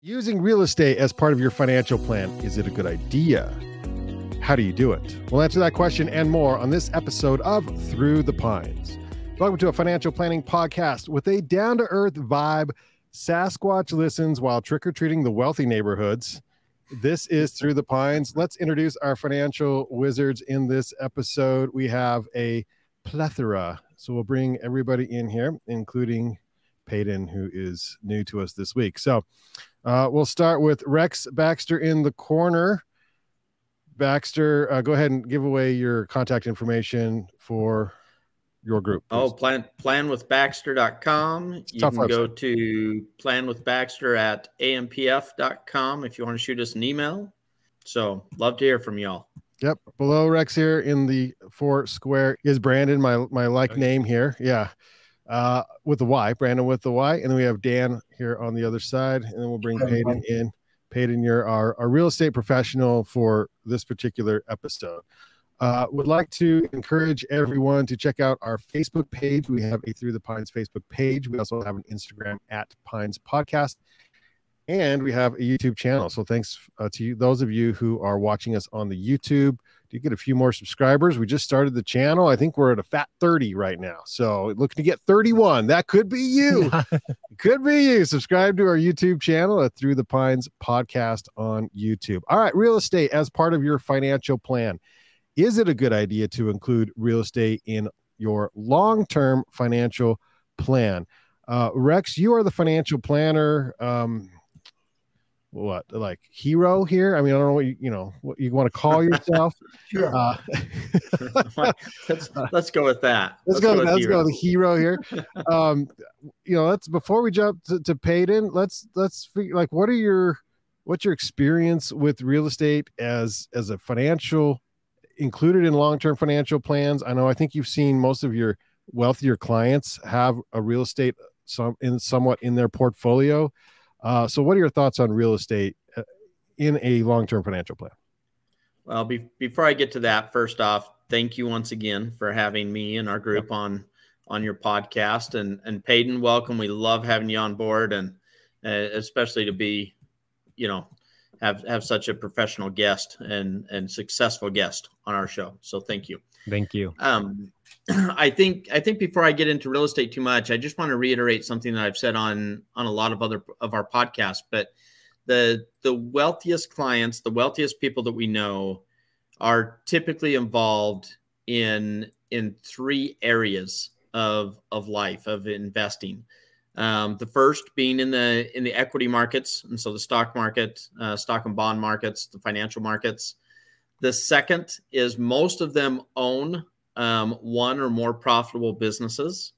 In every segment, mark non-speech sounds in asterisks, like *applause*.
Using real estate as part of your financial plan, is it a good idea? How do you do it? We'll answer that question and more on this episode of Through the Pines. Welcome to a financial planning podcast with a down to earth vibe. Sasquatch listens while trick or treating the wealthy neighborhoods. This is Through the Pines. Let's introduce our financial wizards in this episode. We have a plethora. So we'll bring everybody in here, including Paden, who is new to us this week. So, uh, we'll start with Rex Baxter in the corner. Baxter, uh, go ahead and give away your contact information for your group. Please. Oh, plan planwithbaxter.com. You can website. go to planwithbaxter at ampf.com if you want to shoot us an email. So, love to hear from y'all. Yep. Below Rex here in the four square is Brandon, my my like okay. name here. Yeah uh, with the Y, Brandon with the Y, and then we have Dan here on the other side, and then we'll bring Paden in. Paden, you're our, our real estate professional for this particular episode. Uh, would like to encourage everyone to check out our Facebook page. We have a Through the Pines Facebook page. We also have an Instagram at Pines Podcast, and we have a YouTube channel. So thanks uh, to you, those of you who are watching us on the YouTube to get a few more subscribers. We just started the channel. I think we're at a fat 30 right now. So looking to get 31. That could be you. *laughs* could be you. Subscribe to our YouTube channel at Through the Pines podcast on YouTube. All right, real estate as part of your financial plan. Is it a good idea to include real estate in your long term financial plan? Uh, Rex, you are the financial planner. Um, what like hero here? I mean i don't know what you, you know what you want to call yourself. *laughs* Sure. Uh, *laughs* let's, let's go with that. Let's, let's go, go let's hero. go the hero here. *laughs* Um you know let's before we jump to, to Paden, let's let's figure like what are your what's your experience with real estate as as a financial included in long-term financial plans? I know i think you've seen most of your wealthier clients have a real estate some in somewhat in their portfolio uh, so, what are your thoughts on real estate uh, in a long term financial plan? Well, be- before I get to that, first off, thank you once again for having me and our group yep. on on your podcast. And and Paden, welcome. We love having you on board, and uh, especially to be, you know, have have such a professional guest and and successful guest on our show. So thank you. Thank you. Um, *clears throat* I think I think before I get into real estate too much, I just want to reiterate something that I've said on on a lot of other of our podcasts. But the the wealthiest clients, the wealthiest people that we know, are typically involved in in three areas of of life of investing. Um, the first being in the in the equity markets, and so the stock market, uh, stock and bond markets, the financial markets. The second is most of them own um, one or more profitable businesses.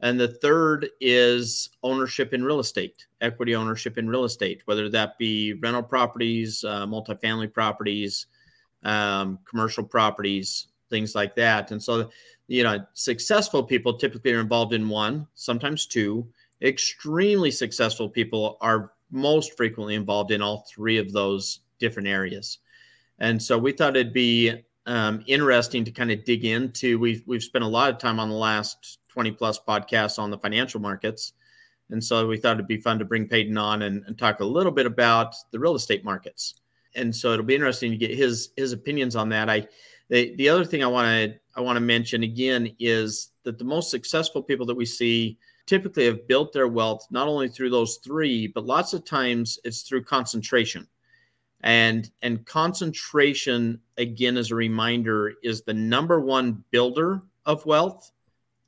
And the third is ownership in real estate, equity ownership in real estate, whether that be rental properties, uh, multifamily properties, um, commercial properties, things like that. And so, you know, successful people typically are involved in one, sometimes two. Extremely successful people are most frequently involved in all three of those different areas. And so we thought it'd be um, interesting to kind of dig into. We've we've spent a lot of time on the last 20 plus podcasts on the financial markets. And so we thought it'd be fun to bring Paden on and, and talk a little bit about the real estate markets. And so it'll be interesting to get his his opinions on that. I the, the other thing I want to I want to mention again is that the most successful people that we see typically have built their wealth not only through those three, but lots of times it's through concentration and and concentration again as a reminder is the number one builder of wealth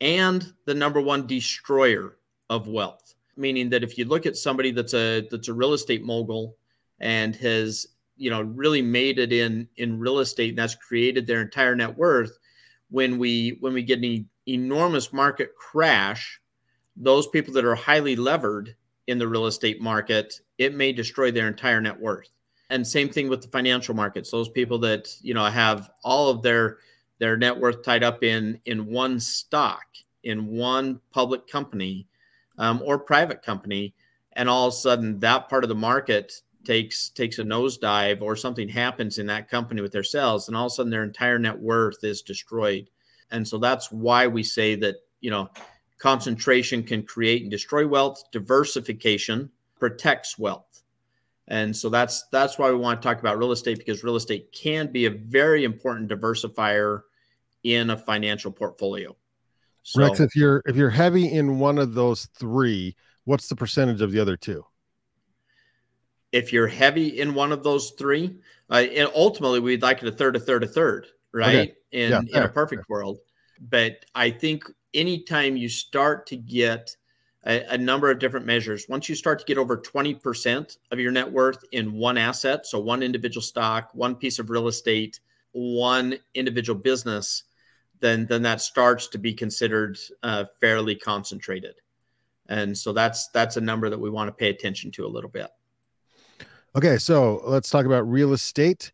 and the number one destroyer of wealth. Meaning that if you look at somebody that's a that's a real estate mogul and has you know really made it in in real estate and that's created their entire net worth when we when we get an enormous market crash those people that are highly levered in the real estate market it may destroy their entire net worth and same thing with the financial markets. Those people that you know have all of their their net worth tied up in in one stock in one public company um, or private company and all of a sudden that part of the market takes takes a nosedive or something happens in that company with their sales and all of a sudden their entire net worth is destroyed. And so that's why we say that you know concentration can create and destroy wealth. Diversification protects wealth And so that's that's why we want to talk about real estate because real estate can be a very important diversifier in a financial portfolio. So, Rex, if you're if you're heavy in one of those three, what's the percentage of the other two? If you're heavy in one of those three, uh, and ultimately we'd like it a third, a third, a third, right? Okay. In yeah, in a perfect world. But I think anytime you start to get a, a, number of different measures, once you start to get over 20% of your net worth in one asset, so one individual stock, one piece of real estate, one individual business, then then that starts to be considered uh, fairly concentrated, and so that's that's a number that we want to pay attention to a little bit. Okay, so let's talk about real estate.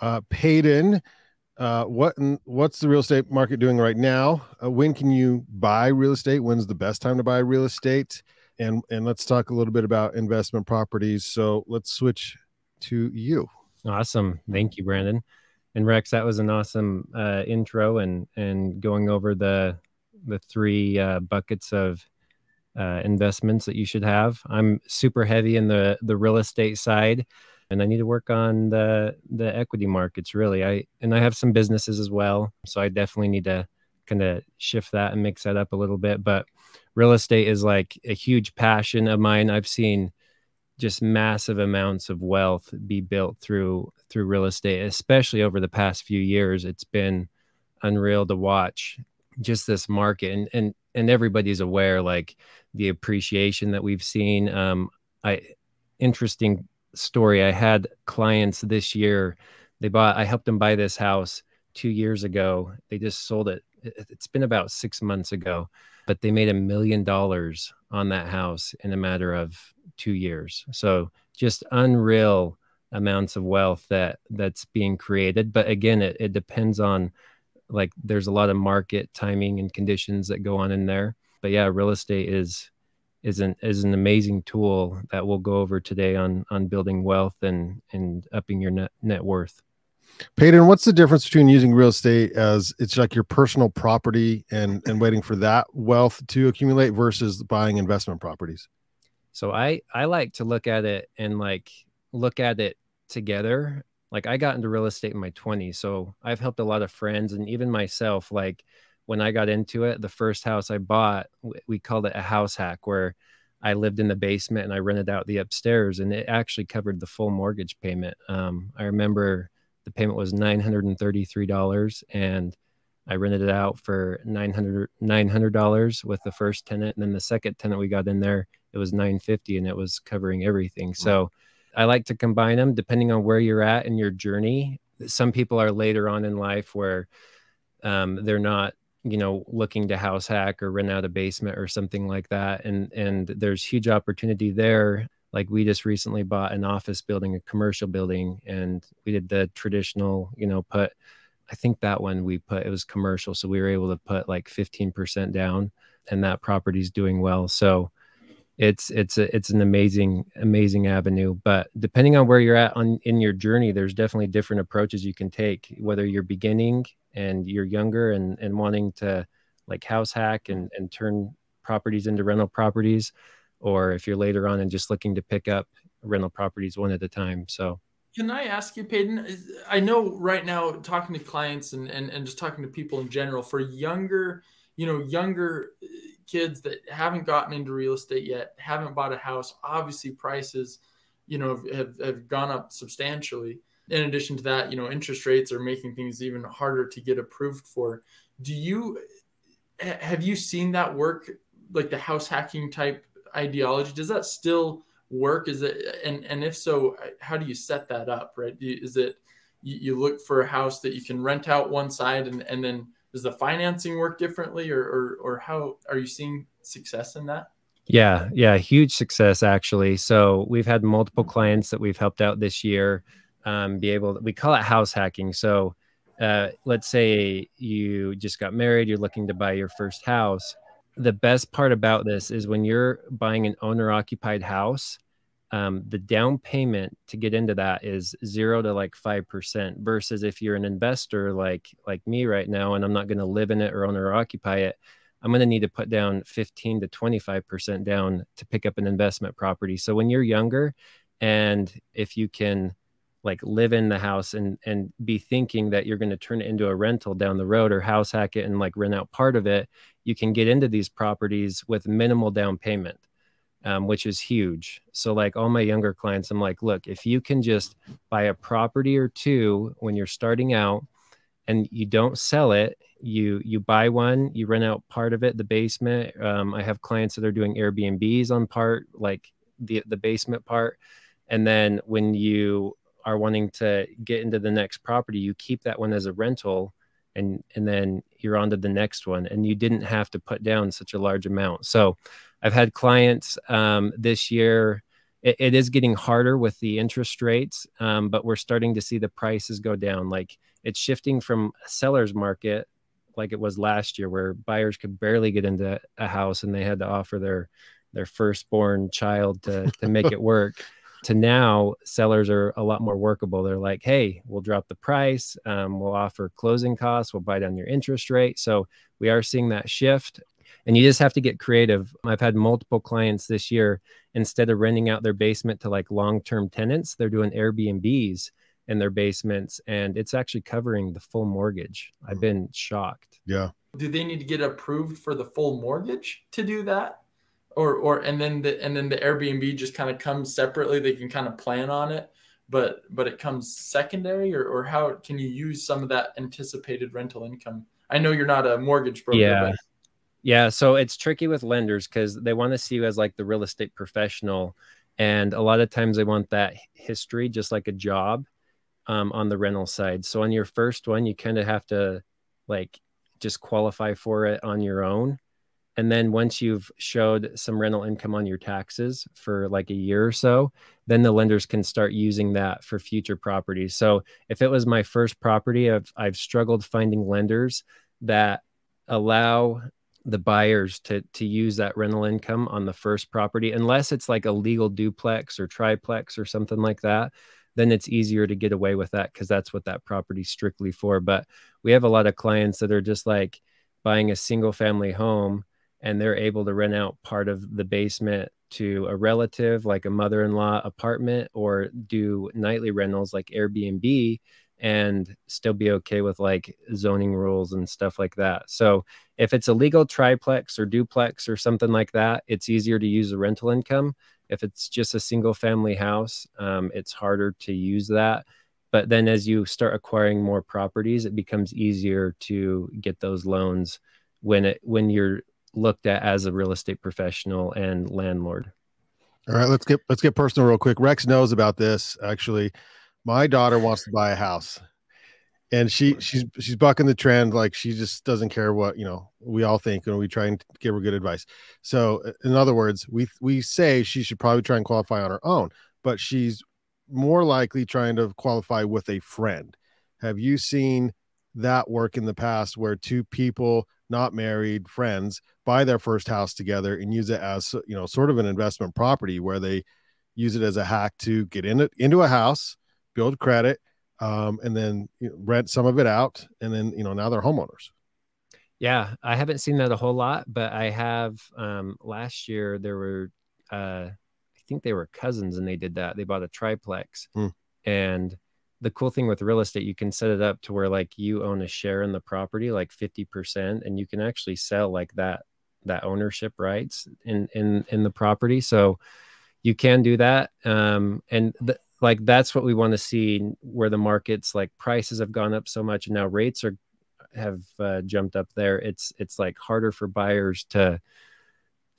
Uh, Paden, uh, what what's the real estate market doing right now? Uh, when can you buy real estate? When's the best time to buy real estate? And and let's talk a little bit about investment properties. So let's switch to you. Awesome, thank you, Brandon and Rex, that was an awesome uh, intro and and going over the the three uh, buckets of uh, investments that you should have. I'm super heavy in the the real estate side, and I need to work on the the equity markets. Really, I and I have some businesses as well, so I definitely need to kind of shift that and mix that up a little bit. But real estate is like a huge passion of mine. I've seen just massive amounts of wealth be built through through real estate especially over the past few years it's been unreal to watch just this market and and and everybody's aware like the appreciation that we've seen um i interesting story i had clients this year they bought i helped them buy this house 2 years ago they just sold it it's been about 6 months ago but they made a million dollars on that house in a matter of two years. So just unreal amounts of wealth that that's being created. But again, it, it depends on like there's a lot of market timing and conditions that go on in there. But yeah, real estate is is an is an amazing tool that we'll go over today on on building wealth and and upping your net net worth. Paden, what's the difference between using real estate as it's like your personal property and and waiting for that wealth to accumulate versus buying investment properties? So I I like to look at it and like look at it together. Like I got into real estate in my 20s, so I've helped a lot of friends and even myself like when I got into it, the first house I bought, we called it a house hack where I lived in the basement and I rented out the upstairs and it actually covered the full mortgage payment. Um, I remember the payment was $933 and I rented it out for 900 $900 with the first tenant and then the second tenant we got in there it was 950 and it was covering everything. So I like to combine them depending on where you're at in your journey. Some people are later on in life where um, they're not, you know, looking to house hack or rent out a basement or something like that. And and there's huge opportunity there. Like we just recently bought an office building, a commercial building, and we did the traditional, you know, put I think that one we put it was commercial, so we were able to put like 15% down, and that property's doing well. So it's it's a, it's an amazing amazing avenue but depending on where you're at on in your journey there's definitely different approaches you can take whether you're beginning and you're younger and and wanting to like house hack and and turn properties into rental properties or if you're later on and just looking to pick up rental properties one at a time so can I ask you, Paden? I know right now, talking to clients and, and, and just talking to people in general, for younger, you know, younger kids that haven't gotten into real estate yet, haven't bought a house, obviously prices, you know, have, have gone up substantially. In addition to that, you know, interest rates are making things even harder to get approved for. Do you have you seen that work like the house hacking type ideology? Does that still work? Is it and and if so, how do you set that up? Right? Is it you, you look for a house that you can rent out one side and and then does the financing work differently or, or, or how are you seeing success in that? Yeah, yeah, huge success actually. So we've had multiple clients that we've helped out this year um, be able. To, we call it house hacking. So uh, let's say you just got married, you're looking to buy your first house. The best part about this is when you're buying an owner occupied house, um, the down payment to get into that is zero to like five percent versus if you're an investor like like me right now and i'm not going to live in it or own or occupy it i'm going to need to put down 15 to 25 percent down to pick up an investment property. So when you're younger and if you can like live in the house and and be thinking that you're going to turn it into a rental down the road or house hack it and like rent out part of it you can get into these properties with minimal down payment um, which is huge. So like all my younger clients i'm like look if you can just buy a property or two when you're starting out and you don't sell it you you buy one you rent out part of it the basement. Um, i have clients that are doing airbnbs on part like the the basement part. And then when you are wanting to get into the next property, you keep that one as a rental and and then you're on to the next one and you didn't have to put down such a large amount. So I've had clients um, this year. It, it is getting harder with the interest rates, um, but we're starting to see the prices go down. Like it's shifting from seller's market, like it was last year, where buyers could barely get into a house and they had to offer their their firstborn child to to make it work *laughs* to now sellers are a lot more workable. They're like hey we'll drop the price um, we'll offer closing costs we'll buy down your interest rate. So we are seeing that shift. And you just have to get creative. I've had multiple clients this year instead of renting out their basement to like long-term tenants they're doing airbnbs in their basements and it's actually covering the full mortgage. I've mm. been shocked. Yeah. Do they need to get approved for the full mortgage to do that or or and then the and then the Airbnb just kind of comes separately. They can kind of plan on it, but but it comes secondary, or or how can you use some of that anticipated rental income? I know you're not a mortgage broker. Yeah. But... Yeah, so it's tricky with lenders because they want to see you as like the real estate professional, and a lot of times they want that history, just like a job, um, on the rental side. So on your first one, you kind of have to like just qualify for it on your own and then once you've showed some rental income on your taxes for like a year or so then the lenders can start using that for future properties. So if it was my first property i've, I've struggled finding lenders that allow the buyers to to use that rental income on the first property unless it's like a legal duplex or triplex or something like that then it's easier to get away with that because that's what that property's strictly for. But we have a lot of clients that are just like buying a single family home and they're able to rent out part of the basement to a relative like a mother-in-law apartment or do nightly rentals like airbnb and still be okay with like zoning rules and stuff like that. So if it's a legal triplex or duplex or something like that it's easier to use the rental income. If it's just a single family house um, it's harder to use that. But then as you start acquiring more properties it becomes easier to get those loans when it when you're looked at as a real estate professional and landlord. All right, let's get let's get personal real quick. Rex knows about this actually. My daughter wants to buy a house. And she she's she's bucking the trend like she just doesn't care what, you know, we all think and we try and give her good advice. So in other words, we we say she should probably try and qualify on her own, but she's more likely trying to qualify with a friend. Have you seen that work in the past where two people not married friends buy their first house together and use it as you know sort of an investment property where they use it as a hack to get in it into a house build credit um, and then you know, rent some of it out and then you know now they're homeowners yeah i haven't seen that a whole lot but i have um, last year there were uh, i think they were cousins and they did that they bought a triplex mm. and the cool thing with real estate, you can set it up to where like you own a share in the property, like 50%, and you can actually sell like that that ownership rights in in in the property. So you can do that. Um, and th- like that's what we want to see where the markets like prices have gone up so much and now rates are have uh, jumped up there. It's it's like harder for buyers to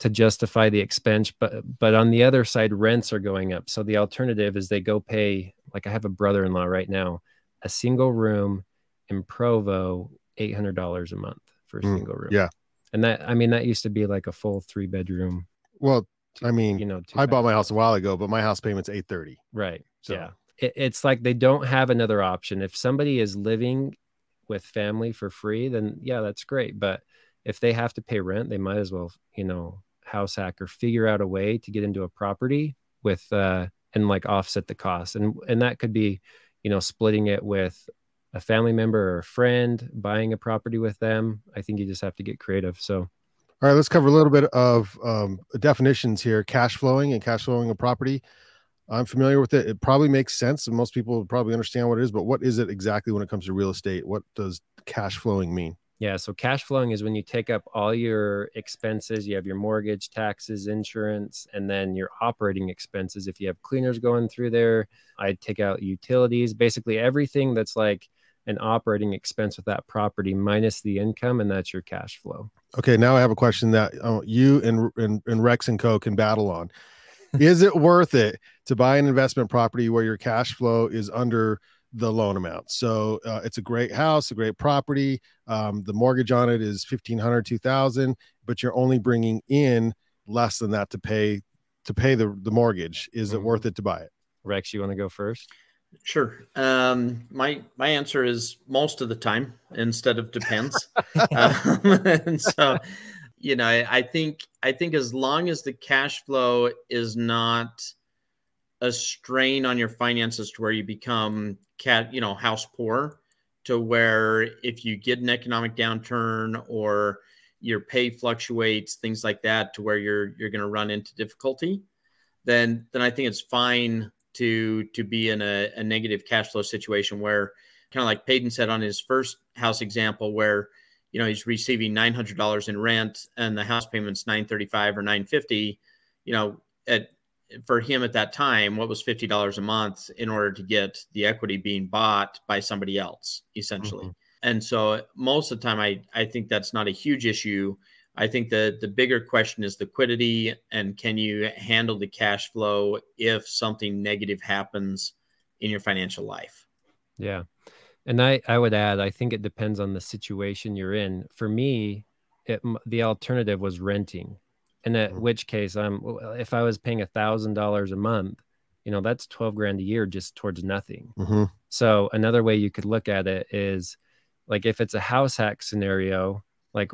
to justify the expense but but on the other side rents are going up. So the alternative is they go pay like i have a brother-in-law right now a single room in provo $800 a month for a mm, single room. yeah. And that i mean that used to be like a full three bedroom well i mean you know i bought my house a while ago but my house payment's 830 right so. yeah. It, it's like they don't have another option. If somebody is living with family for free then yeah that's great. But if they have to pay rent they might as well you know house hack or figure out a way to get into a property with uh and like offset the cost and and that could be you know splitting it with a family member or a friend buying a property with them i think you just have to get creative so all right let's cover a little bit of um, definitions here cash flowing and cash flowing a property I'm familiar with it. It probably makes sense, and most people probably understand what it is. But what is it exactly when it comes to real estate? What does cash flowing mean? Yeah, so cash flowing is when you take up all your expenses. You have your mortgage, taxes, insurance, and then your operating expenses. If you have cleaners going through there, I'd take out utilities, basically everything that's like an operating expense with that property minus the income, and that's your cash flow. Okay, now I have a question that uh, you and, and and Rex and Co can battle on is it worth it to buy an investment property where your cash flow is under the loan amount so uh, it's a great house a great property um, the mortgage on it is 1500 2000 but you're only bringing in less than that to pay to pay the, the mortgage is mm-hmm. it worth it to buy it rex you want to go first Sure. Um, my my answer is most of the time instead of depends. *laughs* um, and so you know, I, I think I think as long as the cash flow is not a strain on your finances to where you become cat, you know, house poor, to where if you get an economic downturn or your pay fluctuates, things like that, to where you're you're going to run into difficulty, then then I think it's fine to to be in a, a negative cash flow situation where kind of like Paden said on his first house example, where you know he's receiving nine hundred dollars in rent and the house payment's nine thirty five or nine fifty, you know, at for him at that time, what was fifty dollars a month in order to get the equity being bought by somebody else, essentially. Mm-hmm. And so most of the time, I I think that's not a huge issue. I think the the bigger question is liquidity and can you handle the cash flow if something negative happens in your financial life. Yeah. And I, I would add, I think it depends on the situation you're in. For me, it, the alternative was renting. In that, mm-hmm. which case, I'm if I was paying a thousand dollars a month, you know, that's twelve grand a year just towards nothing. Mm-hmm. So another way you could look at it is, like, if it's a house hack scenario, like,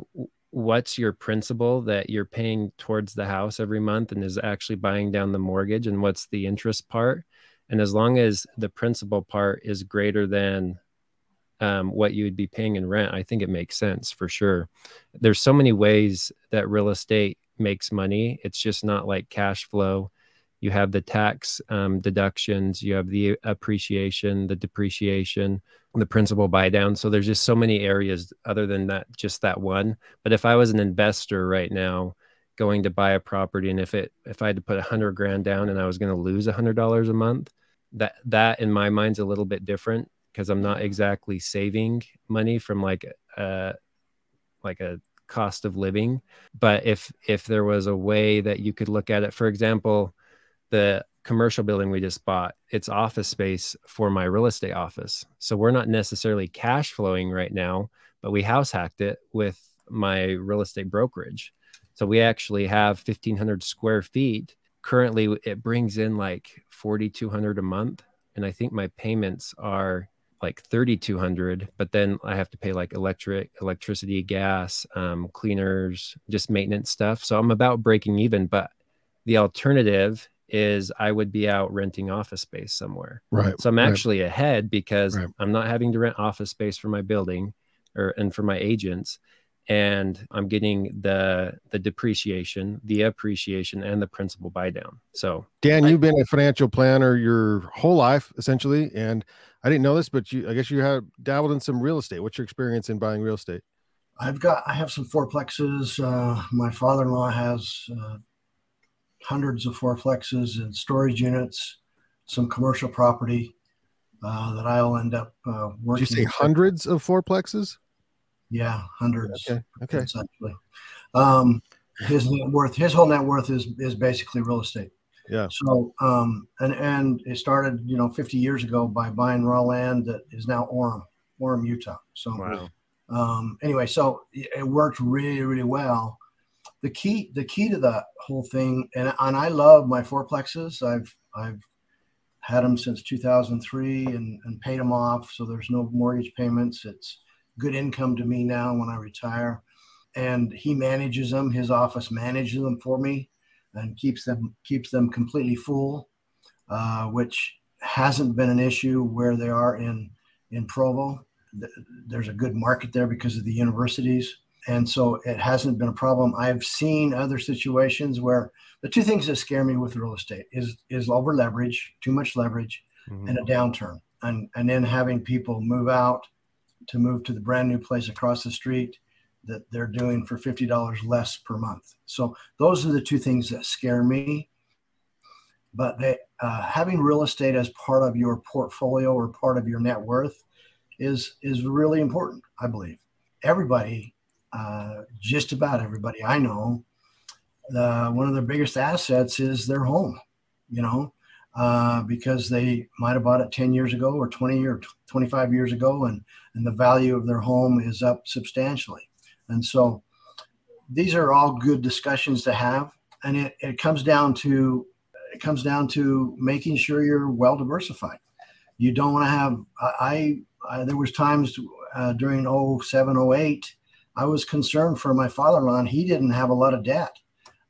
what's your principal that you're paying towards the house every month, and is actually buying down the mortgage, and what's the interest part? And as long as the principal part is greater than um, what you would be paying in rent, I think it makes sense for sure. There's so many ways that real estate makes money. It's just not like cash flow. You have the tax um, deductions, you have the appreciation, the depreciation, the principal buy down. So there's just so many areas other than that, just that one. But if I was an investor right now, going to buy a property, and if it if I had to put a hundred grand down and I was going to lose a hundred dollars a month, that that in my mind's a little bit different because I'm not exactly saving money from like a like a cost of living. But if if there was a way that you could look at it, for example, the commercial building we just bought, it's office space for my real estate office. So we're not necessarily cash flowing right now, but we house hacked it with my real estate brokerage. So we actually have 1500 square feet. Currently it brings in like 4200 a month and I think my payments are like 3200 but then i have to pay like electric electricity gas um, cleaners just maintenance stuff so i'm about breaking even but the alternative is i would be out renting office space somewhere right so i'm right. actually ahead because right. i'm not having to rent office space for my building or and for my agents and I'm getting the the depreciation, the appreciation, and the principal buy down. So, Dan, I, you've been a financial planner your whole life essentially, and I didn't know this, but you, I guess you have dabbled in some real estate. What's your experience in buying real estate? I've got, I have some fourplexes. Uh, my father-in-law has uh, hundreds of fourplexes and storage units, some commercial property uh, that I'll end up uh, working. Did you say hundreds of fourplexes? Yeah, hundreds. Okay. Okay. Essentially, um, his net worth, his whole net worth is is basically real estate. Yeah. So, um, and and it started, you know, 50 years ago by buying raw land that is now Orem, Orem, Utah. So, wow. um, anyway, so it worked really, really well. The key, the key to that whole thing, and and I love my fourplexes. I've I've had them since 2003 and, and paid them off, so there's no mortgage payments. It's good income to me now when I retire. And he manages them. His office manages them for me and keeps them keeps them completely full, uh, which hasn't been an issue where they are in in Provo. There's a good market there because of the universities, and so it hasn't been a problem. I've seen other situations where the two things that scare me with real estate is is over leverage, too much leverage, mm-hmm. and a downturn, and and then having people move out to move to the brand new place across the street that they're doing for fifty dollars less per month. So those are the two things that scare me. But they, uh, having real estate as part of your portfolio or part of your net worth is is really important. I believe everybody, uh, just about everybody I know, uh, one of their biggest assets is their home. You know, uh, because they might have bought it 10 years ago or 20 or 25 years ago and, and the value of their home is up substantially. And so these are all good discussions to have. And it, it comes down to it comes down to making sure you're well diversified. You don't want to have I, I there was times uh, during 07, 08, I was concerned for my father-in-law. He didn't have a lot of debt,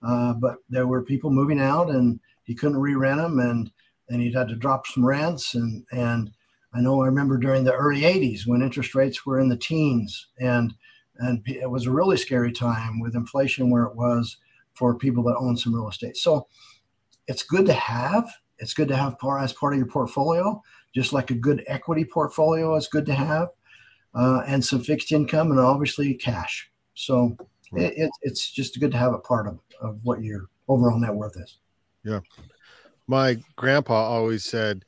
uh, but there were people moving out and he couldn't re-rent them and and he'd had to drop some rents and and I know I remember during the early 80s when interest rates were in the teens and and it was a really scary time with inflation where it was for people that own some real estate. So it's good to have. It's good to have part as part of your portfolio, just like a good equity portfolio is good to have, uh, and some fixed income and obviously cash. So it, it, it's just good to have a part of, of what your overall net worth is. Yeah. My grandpa always said,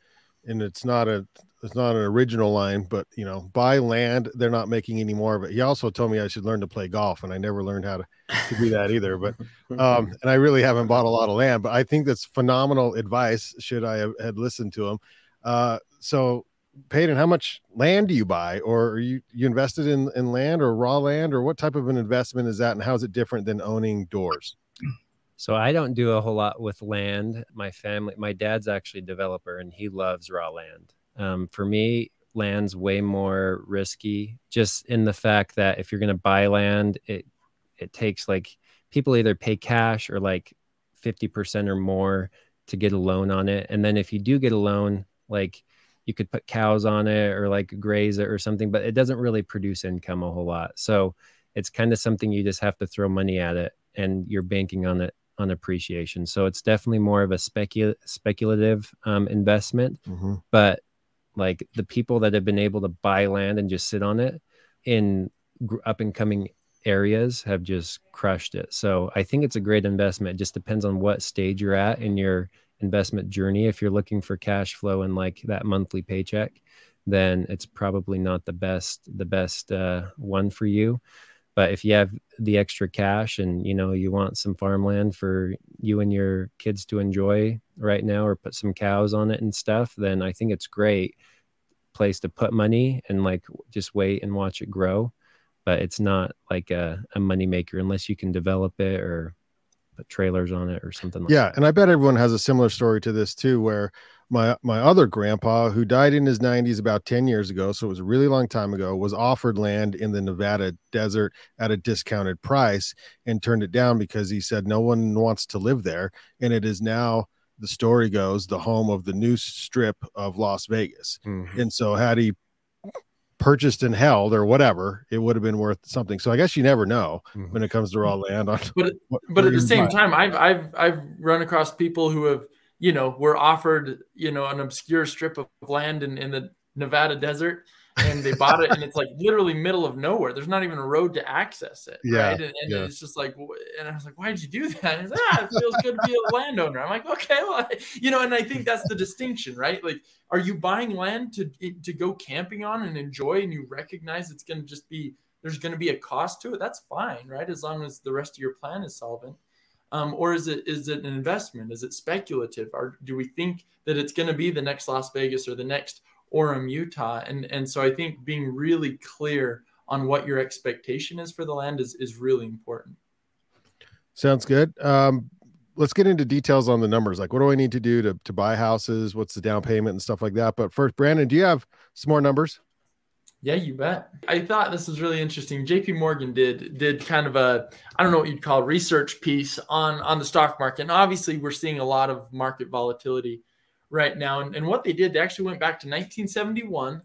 and it's not a it's not an original line, but you know, buy land. They're not making any more of it. He also told me I should learn to play golf, and I never learned how to, to do that either. But *laughs* um, and I really haven't bought a lot of land, but I think that's phenomenal advice. Should I have had listened to him? Uh, so, Paden, how much land do you buy, or are you you invested in in land or raw land, or what type of an investment is that, and how is it different than owning doors? So I don't do a whole lot with land. My family, my dad's actually a developer and he loves raw land. Um, for me, land's way more risky just in the fact that if you're going to buy land, it, it takes like people either pay cash or like 50% or more to get a loan on it. And then if you do get a loan, like you could put cows on it or like graze it or something, but it doesn't really produce income a whole lot. So it's kind of something you just have to throw money at it and you're banking on it on appreciation. So it's definitely more of a specul- speculative um, investment. Mm-hmm. But like the people that have been able to buy land and just sit on it in up and coming areas have just crushed it. So I think it's a great investment. It just depends on what stage you're at in your investment journey. If you're looking for cash flow and like that monthly paycheck, then it's probably not the best the best uh, one for you but if you have the extra cash and you know you want some farmland for you and your kids to enjoy right now or put some cows on it and stuff then i think it's great place to put money and like just wait and watch it grow but it's not like a, a money maker unless you can develop it or put trailers on it or something like yeah that. and i bet everyone has a similar story to this too where my my other grandpa who died in his 90s about 10 years ago so it was a really long time ago was offered land in the nevada desert at a discounted price and turned it down because he said no one wants to live there and it is now the story goes the home of the new strip of las vegas mm-hmm. and so had he purchased and held or whatever it would have been worth something so i guess you never know mm-hmm. when it comes to raw land on but *laughs* but at the same time i've i've i've run across people who have you know, were offered, you know, an obscure strip of land in, in the Nevada desert and they *laughs* bought it and it's like literally middle of nowhere. There's not even a road to access it. Yeah. Right. And, and yeah. it's just like, and I was like, why did you do that? And like, ah, it feels good to be a landowner. I'm like, okay, well, you know, and I think that's the distinction, right? Like, are you buying land to, to go camping on and enjoy and you recognize it's going to just be, there's going to be a cost to it. That's fine. Right. As long as the rest of your plan is solvent um, or is it is it an investment? Is it speculative? Or do we think that it's going to be the next Las Vegas or the next Orem, Utah? And and so I think being really clear on what your expectation is for the land is is really important. Sounds good. Um, let's get into details on the numbers. Like, what do I need to do to to buy houses? What's the down payment and stuff like that? But first, Brandon, do you have some more numbers? Yeah, you bet. I thought this was really interesting. JP Morgan did did kind of a I don't know what you'd call research piece on on the stock market. And obviously we're seeing a lot of market volatility right now. And, and what they did, they actually went back to 1971,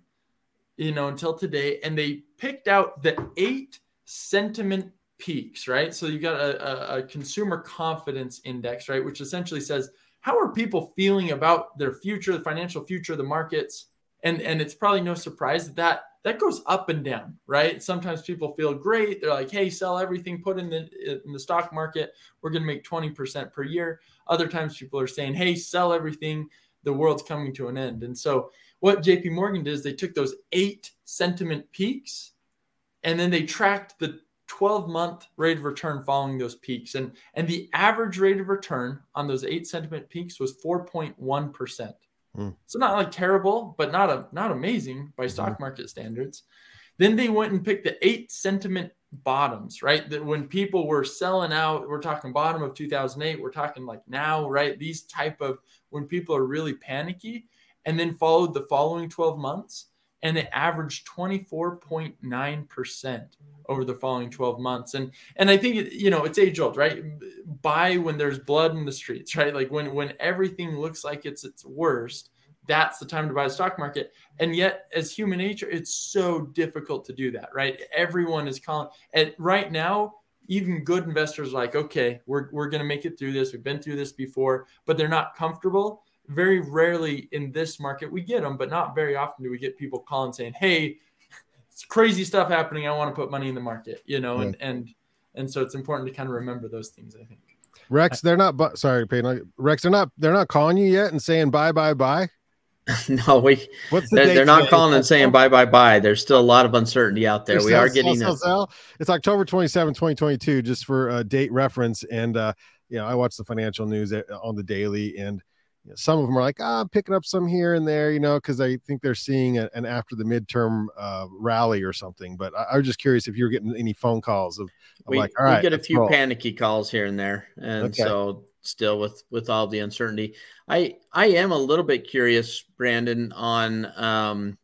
you know, until today, and they picked out the eight sentiment peaks, right? So you got a, a, a, consumer confidence index, right, which essentially says how are people feeling about their future, the financial future, the markets, and and it's probably no surprise that that, that goes up and down, right? Sometimes people feel great, they're like, hey, sell everything, put in the in the stock market, we're going to make twenty percent per year. Other times people are saying, hey, sell everything, the world's coming to an end, and so what JP Morgan did is they took those eight sentiment peaks and then they tracked the 12 month rate of return following those peaks. And, and the average rate of return on those eight sentiment peaks was 4.1%. Mm. So not like terrible, but not a, not amazing by stock mm-hmm. market standards. Then they went and picked the eight sentiment bottoms, right? That when people were selling out, we're talking bottom of 2008, we're talking like now, right? These type of when people are really panicky, and then followed the following 12 months and it averaged 24.9% over the following 12 months. And and i think you know it's age old right? Buy when there's blood in the streets right? Like when when everything looks like it's its worst that's the time to buy the stock market. And yet as human nature it's so difficult to do that right? Everyone is calling and right now even good investors like okay we're, we're going to make it through this. We've been through this before but they're not comfortable very rarely in this market we get them, but not very often do we get people calling saying, "Hey, it's crazy stuff happening. I want to put money in the market." You know, yeah. and and and so it's important to kind of remember those things. I think. Rex, they're not. Bu- sorry, Paden. Rex, they're not. They're not calling you yet and saying bye, bye, bye. *laughs* no, we. What's the they're, they're not calling and saying bye, bye, bye. There's still a lot of uncertainty out there. we are getting. Sell, sell, It's October 27, 2022, just for a date reference. And uh, you know, I watch the financial news uh, on the daily, and you know, some of them are like, ah, I'm picking up some here and there, you know, because I think they're seeing a, an after the midterm uh, rally or something. But I, I, was just curious if you're getting any phone calls of, of we, like, all right, we get a few roll. panicky calls here and there, and okay. so still with with all the uncertainty, I I am a little bit curious, Brandon, on um,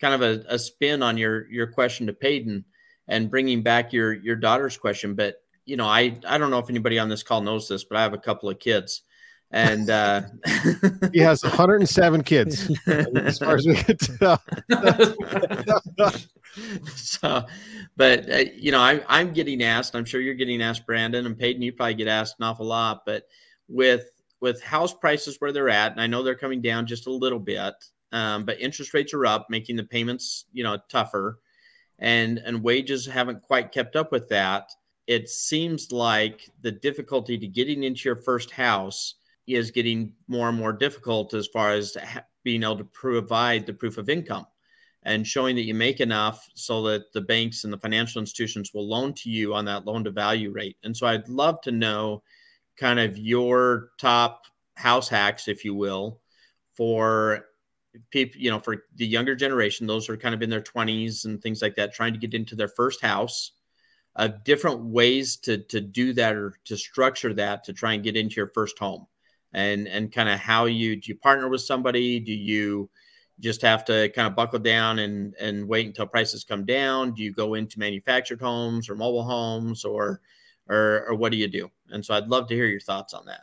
kind of a, a spin on your your question to Paden and bringing back your your daughter's question, but you know, I I don't know if anybody on this call knows this, but I have a couple of kids and uh, he has 107 kids *laughs* as far as we can tell. so, but uh, you know, I, I'm getting asked. I'm sure you're getting asked, Brandon and Paden. You probably get asked an awful lot, but with with house prices where they're at, and I know they're coming down just a little bit, um, but interest rates are up, making the payments you know tougher, and and wages haven't quite kept up with that. It seems like the difficulty to getting into your first house is getting more and more difficult as far as being able to provide the proof of income and showing that you make enough so that the banks and the financial institutions will loan to you on that loan to value rate. And so I'd love to know kind of your top house hacks, if you will, for people, you know, for the younger generation, those are kind of in their 20s and things like that, trying to get into their first house. Uh, different ways to to do that or to structure that to try and get into your first home and and kind of how you do you partner with somebody? Do you just have to kind of buckle down and and wait until prices come down? Do you go into manufactured homes or mobile homes or or or what do you do? And so i'd love to hear your thoughts on that.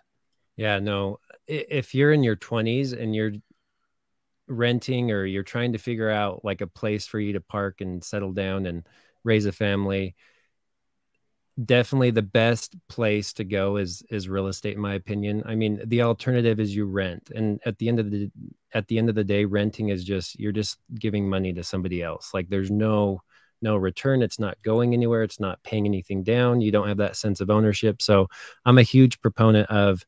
Yeah no if you're in your 20s and you're renting or you're trying to figure out like a place for you to park and settle down and raise a family definitely the best place to go is is real estate in my opinion. I mean the alternative is you rent and at the end of the at the end of the day renting is just you're just giving money to somebody else. Like there's no no return. It's not going anywhere. It's not paying anything down. You don't have that sense of ownership. So i'm a huge proponent of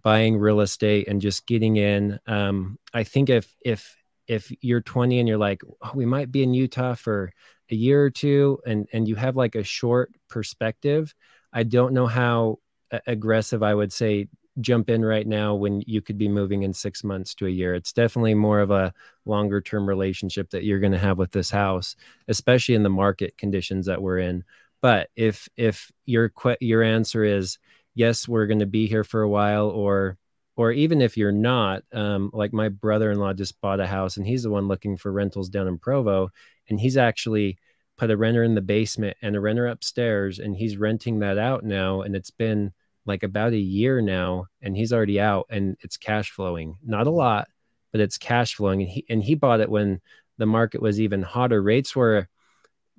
buying real estate and just getting in. Um, i think if if if you're 20 and you're like oh, we might be in utah for a year or two and and you have like a short perspective i don't know how aggressive i would say jump in right now when you could be moving in six months to a year. It's definitely more of a longer term relationship that you're going to have with this house especially in the market conditions that we're in. But if if your your answer is yes we're going to be here for a while or or even if you're not um, like my brother-in-law just bought a house and he's the one looking for rentals down in provo and he's actually put a renter in the basement and a renter upstairs and he's renting that out now and it's been like about a year now and he's already out and it's cash flowing not a lot but it's cash flowing and he and he bought it when the market was even hotter rates were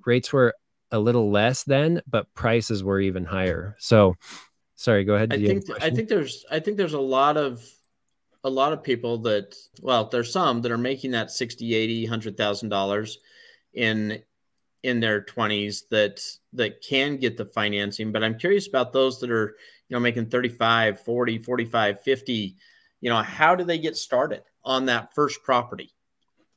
rates were a little less then, but prices were even higher. So, sorry, go ahead. I think I think there's I think there's a lot of a lot of people that well, there's some that are making that 60, 80, 100,000 dollars in in their 20s that that can get the financing, but I'm curious about those that are, you know, making 35, 40, 45, 50, you know, how do they get started on that first property?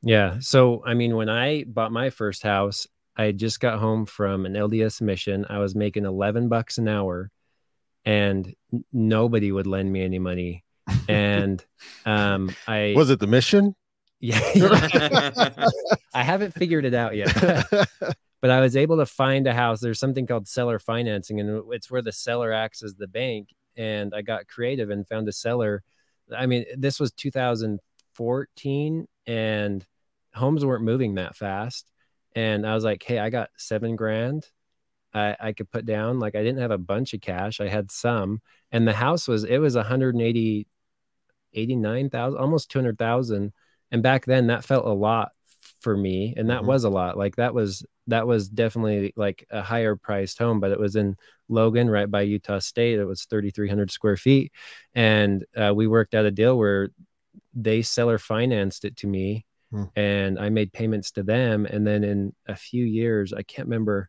Yeah. So, I mean, when I bought my first house, I just got home from an LDS mission. I was making 11 bucks an hour and nobody would lend me any money. And um, I *laughs* was it the mission? Yeah. *laughs* I haven't figured it out yet. *laughs* but I was able to find a house. There's something called seller financing, and it's where the seller acts as the bank. And I got creative and found a seller. I mean, this was 2014, and homes weren't moving that fast and I was like, hey, I got seven grand. I, I could put down. Like I didn't have a bunch of cash. I had some. And the house was it was 180 89,000, almost 200,000. And back then that felt a lot for me. And that mm-hmm. was a lot. Like that was that was definitely like a higher priced home, but it was in Logan, right by Utah State. It was 3,300 square feet. And uh, we worked out a deal where they seller financed it to me Hmm. and I made payments to them. And then in a few years, I can't remember,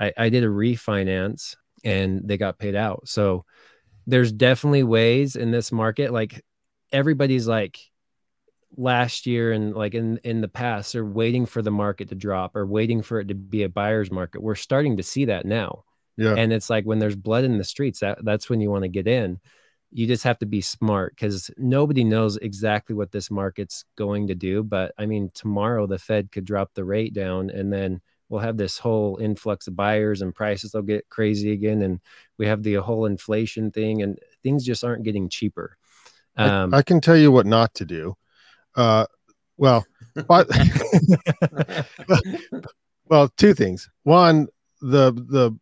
I, I did a refinance and they got paid out. So there's definitely ways in this market. Like everybody's like last year and like in in the past, they're waiting for the market to drop or waiting for it to be a buyer's market. We're starting to see that now. Yeah. And it's like when there's blood in the streets, that that's when you want to get in you just have to be smart because nobody knows exactly what this market's going to do. But I mean, tomorrow the Fed could drop the rate down and then we'll have this whole influx of buyers and prices will get crazy again. And we have the whole inflation thing and things just aren't getting cheaper. Um, I, I can tell you what not to do. Uh, well, but *laughs* well, two things. One, the the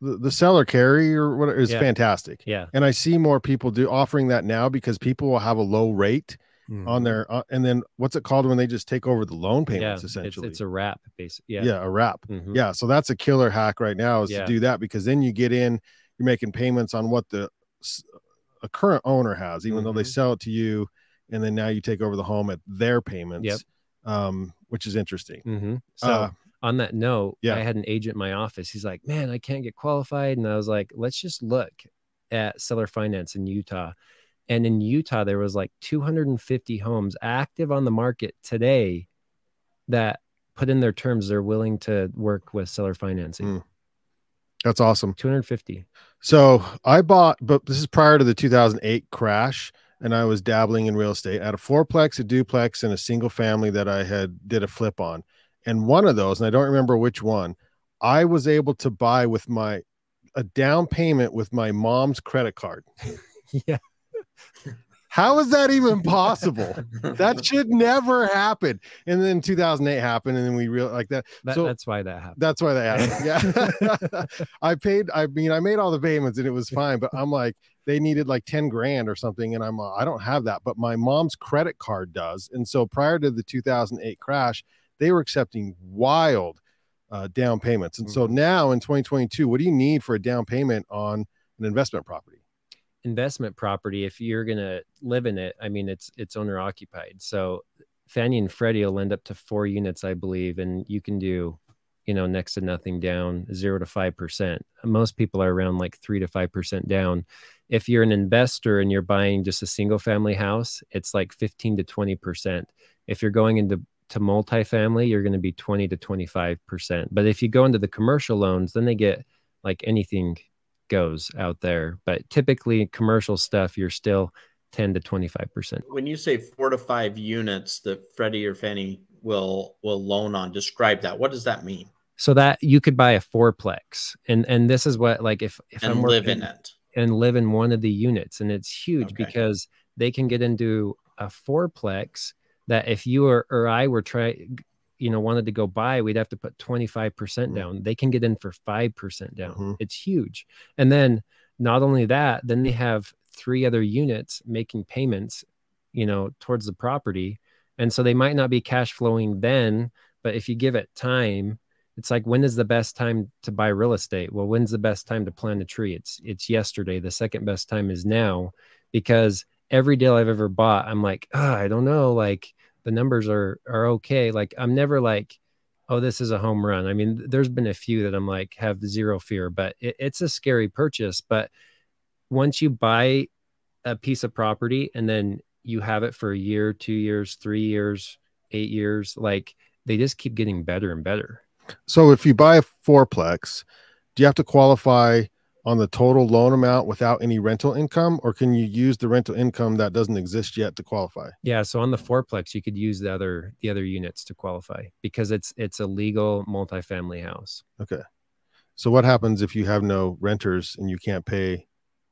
the, seller carry or what is yeah. fantastic. Yeah. And I see more people do offering that now because people will have a low rate mm-hmm. on their, uh, and then what's it called when they just take over the loan payments yeah, essentially? It's, it's, a wrap basically. Yeah. Yeah. A wrap. Mm-hmm. Yeah. So that's a killer hack right now is yeah. to do that because then you get in, you're making payments on what the a current owner has, even mm-hmm. though they mm-hmm. sell it to you. And then now you take over the home at their payments. Yep. Um, which is interesting. Mm-hmm. So, uh, on that note, yeah. I had an agent in my office. He's like, man, I can't get qualified. And I was like, let's just look at seller finance in Utah. And in Utah, there was like 250 homes active on the market today that put in their terms they're willing to work with seller financing. Mm. That's awesome. 250. So I bought, but this is prior to the 2008 crash, and I was dabbling in real estate. I had a fourplex, a duplex, and a single family that I had did a flip on and one of those, and I don't remember which one, I was able to buy with my a down payment with my mom's credit card. *laughs* yeah. How is that even possible? that should never happen. And then 2008 happened, and then we real like that. that. So that's why that happened. That's why that happened. *laughs* Yeah. *laughs* I paid. I mean, I made all the payments, and it was fine. But I'm like, they needed like 10 grand or something, and I'm uh, I don't have that, but my mom's credit card does. And so prior to the 2008 crash, they were accepting wild uh, down payments. And mm-hmm. so now in 2022, what do you need for a down payment on an investment property? Investment property, if you're going to live in it, I mean, it's it's owner occupied. So Fannie and Freddie will lend up to four units, I believe, and you can do, you know, next to nothing down, zero to five percent. Most people are around like three to five percent down. If you're an investor and you're buying just a single family house, it's like 15 to 20 percent. If you're going into to multifamily, you're going to be 20 to 25%. But if you go into the commercial loans, then they get like anything goes out there. But typically, commercial stuff, you're still 10 to 25%. When you say four to five units that Freddie or Fannie will will loan on, describe that. What does that mean? So that you could buy a fourplex, and and this is what like if if and I'm live in it and live in one of the units, and it's huge okay. because they can get into a fourplex that if you or, or I were trying, you know, wanted to go buy, we'd have to put 25% mm hmm down. They can get in for 5% down. Mm-hmm. It's huge. And then not only that, then they have three other units making payments, you know, towards the property. And so they might not be cash flowing then, but if you give it time, it's like when is the best time to buy real estate well when's the best time to plant a tree it's it's yesterday the second best time is now because every deal i've ever bought i'm like oh, i don't know like the numbers are are okay. Like i'm never like oh this is a home run. I mean there's been a few that i'm like have zero fear but it, it's a scary purchase. But once you buy a piece of property and then you have it for a year two years three years eight years like they just keep getting better and better. So if you buy a fourplex, do you have to qualify on the total loan amount without any rental income, or can you use the rental income that doesn't exist yet to qualify? Yeah, so on the fourplex, you could use the other the other units to qualify because it's it's a legal multifamily house. Okay. So what happens if you have no renters and you can't pay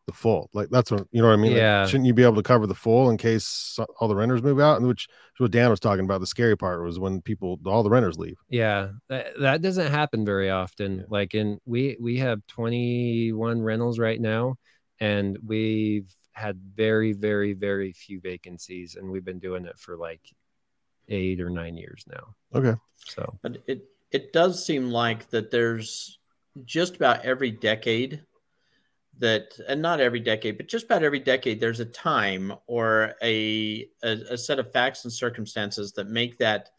the full. Like that's what you know what I mean. Yeah. Like, shouldn't you be able to cover the full in case all the renters move out? And which is what Dan was talking about. The scary part was when people all the renters leave. Yeah, that, that doesn't happen very often. Yeah. Like in we we have 21 rentals right now, and we've had very very very few vacancies, and we've been doing it for like eight or nine years now. Okay. So, but it it does seem like that there's just about every decade that and not every decade but just about every decade there's a time or a, a, a set of facts and circumstances that make that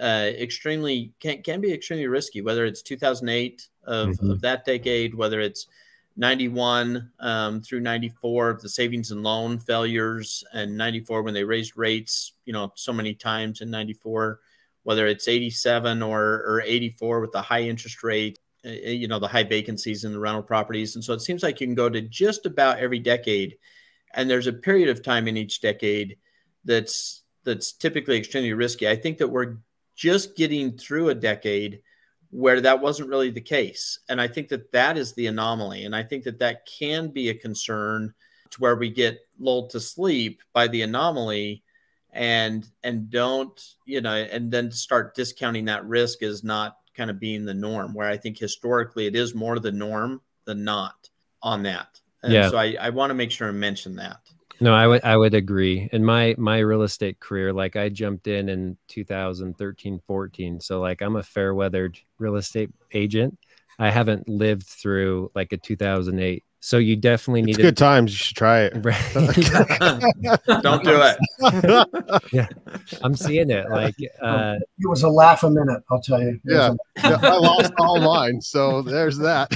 uh, extremely can, can be extremely risky whether it's 2008 of, mm-hmm. of that decade whether it's 91 um, through 94 of the savings and loan failures and 94 when they raised rates you know so many times in 94 whether it's 87 or, or 84 with the high interest rate Eh, you know the high vacancies in the rental properties. And so it seems like you can go to just about every decade and there's a period of time in each decade that's that's typically extremely risky. I think that we're just getting through a decade where that wasn't really the case. And i think that that is the anomaly. And i think that that can be a concern to where we get lulled to sleep by the anomaly and and don't you know and then start discounting that risk as not kind of being the norm, where I think historically it is more the norm than not on that. And yeah. so I, I want to make sure I mention that. No, I would I would agree. In my my real estate career, like I jumped in in 2013, 14. So like I'm a fair weathered real estate agent. I haven't lived through like a 2008 so you definitely need good times. You should try it. *laughs* *laughs* Don't do it. *laughs* yeah, I'm seeing it. Like uh, it was a laugh a minute. I'll tell you. Yeah, a- yeah I lost all mine. So there's that.